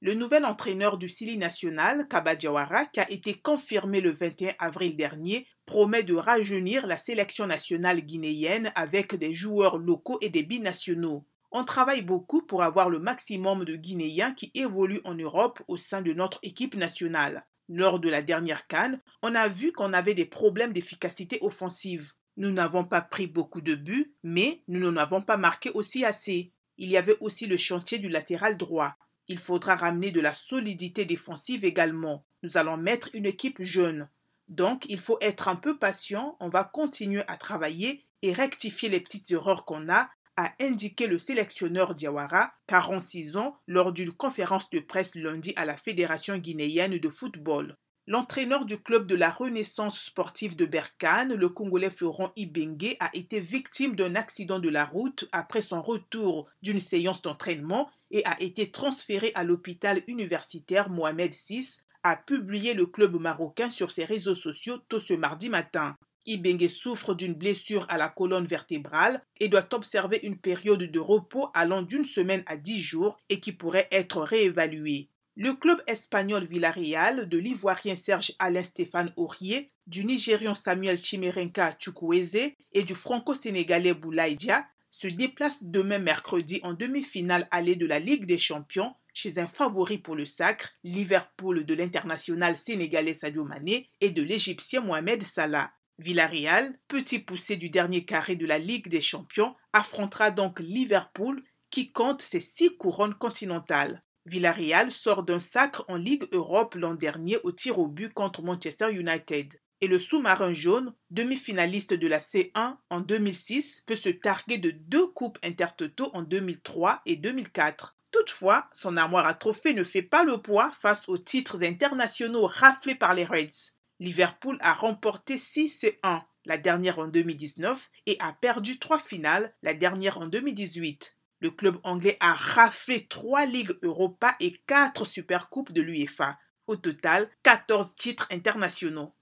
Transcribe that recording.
Le nouvel entraîneur du Sili national, Kaba qui a été confirmé le 21 avril dernier, promet de rajeunir la sélection nationale guinéenne avec des joueurs locaux et des binationaux. On travaille beaucoup pour avoir le maximum de Guinéens qui évoluent en Europe au sein de notre équipe nationale. Lors de la dernière canne, on a vu qu'on avait des problèmes d'efficacité offensive. Nous n'avons pas pris beaucoup de buts, mais nous n'en avons pas marqué aussi assez. Il y avait aussi le chantier du latéral droit. Il faudra ramener de la solidité défensive également. Nous allons mettre une équipe jeune. Donc, il faut être un peu patient. On va continuer à travailler et rectifier les petites erreurs qu'on a, a indiqué le sélectionneur Diawara, 46 ans, lors d'une conférence de presse lundi à la Fédération guinéenne de football. L'entraîneur du club de la Renaissance sportive de Berkane, le Congolais Florent Ibengue, a été victime d'un accident de la route après son retour d'une séance d'entraînement et a été transféré à l'hôpital universitaire Mohamed VI, a publié le club marocain sur ses réseaux sociaux tôt ce mardi matin. Ibengue souffre d'une blessure à la colonne vertébrale et doit observer une période de repos allant d'une semaine à dix jours et qui pourrait être réévaluée. Le club espagnol Villarreal de l'ivoirien Serge Alain Stéphane Aurier, du nigérian Samuel Chimerenka Chukwueze et du franco-sénégalais Boulaïdia se déplacent demain mercredi en demi-finale allée de la Ligue des Champions chez un favori pour le sacre, Liverpool de l'international sénégalais Sadio Mané et de l'égyptien Mohamed Salah. Villarreal, petit poussé du dernier carré de la Ligue des Champions, affrontera donc Liverpool qui compte ses six couronnes continentales. Villarreal sort d'un sacre en Ligue Europe l'an dernier au tir au but contre Manchester United. Et le sous-marin jaune, demi-finaliste de la C1 en 2006, peut se targuer de deux coupes Intertoto en 2003 et 2004. Toutefois, son armoire à trophées ne fait pas le poids face aux titres internationaux raflés par les Reds. Liverpool a remporté 6 C1, la dernière en 2019, et a perdu trois finales, la dernière en 2018. Le club anglais a raflé trois Ligues Europa et quatre Supercoupes de l'UEFA. Au total, 14 titres internationaux.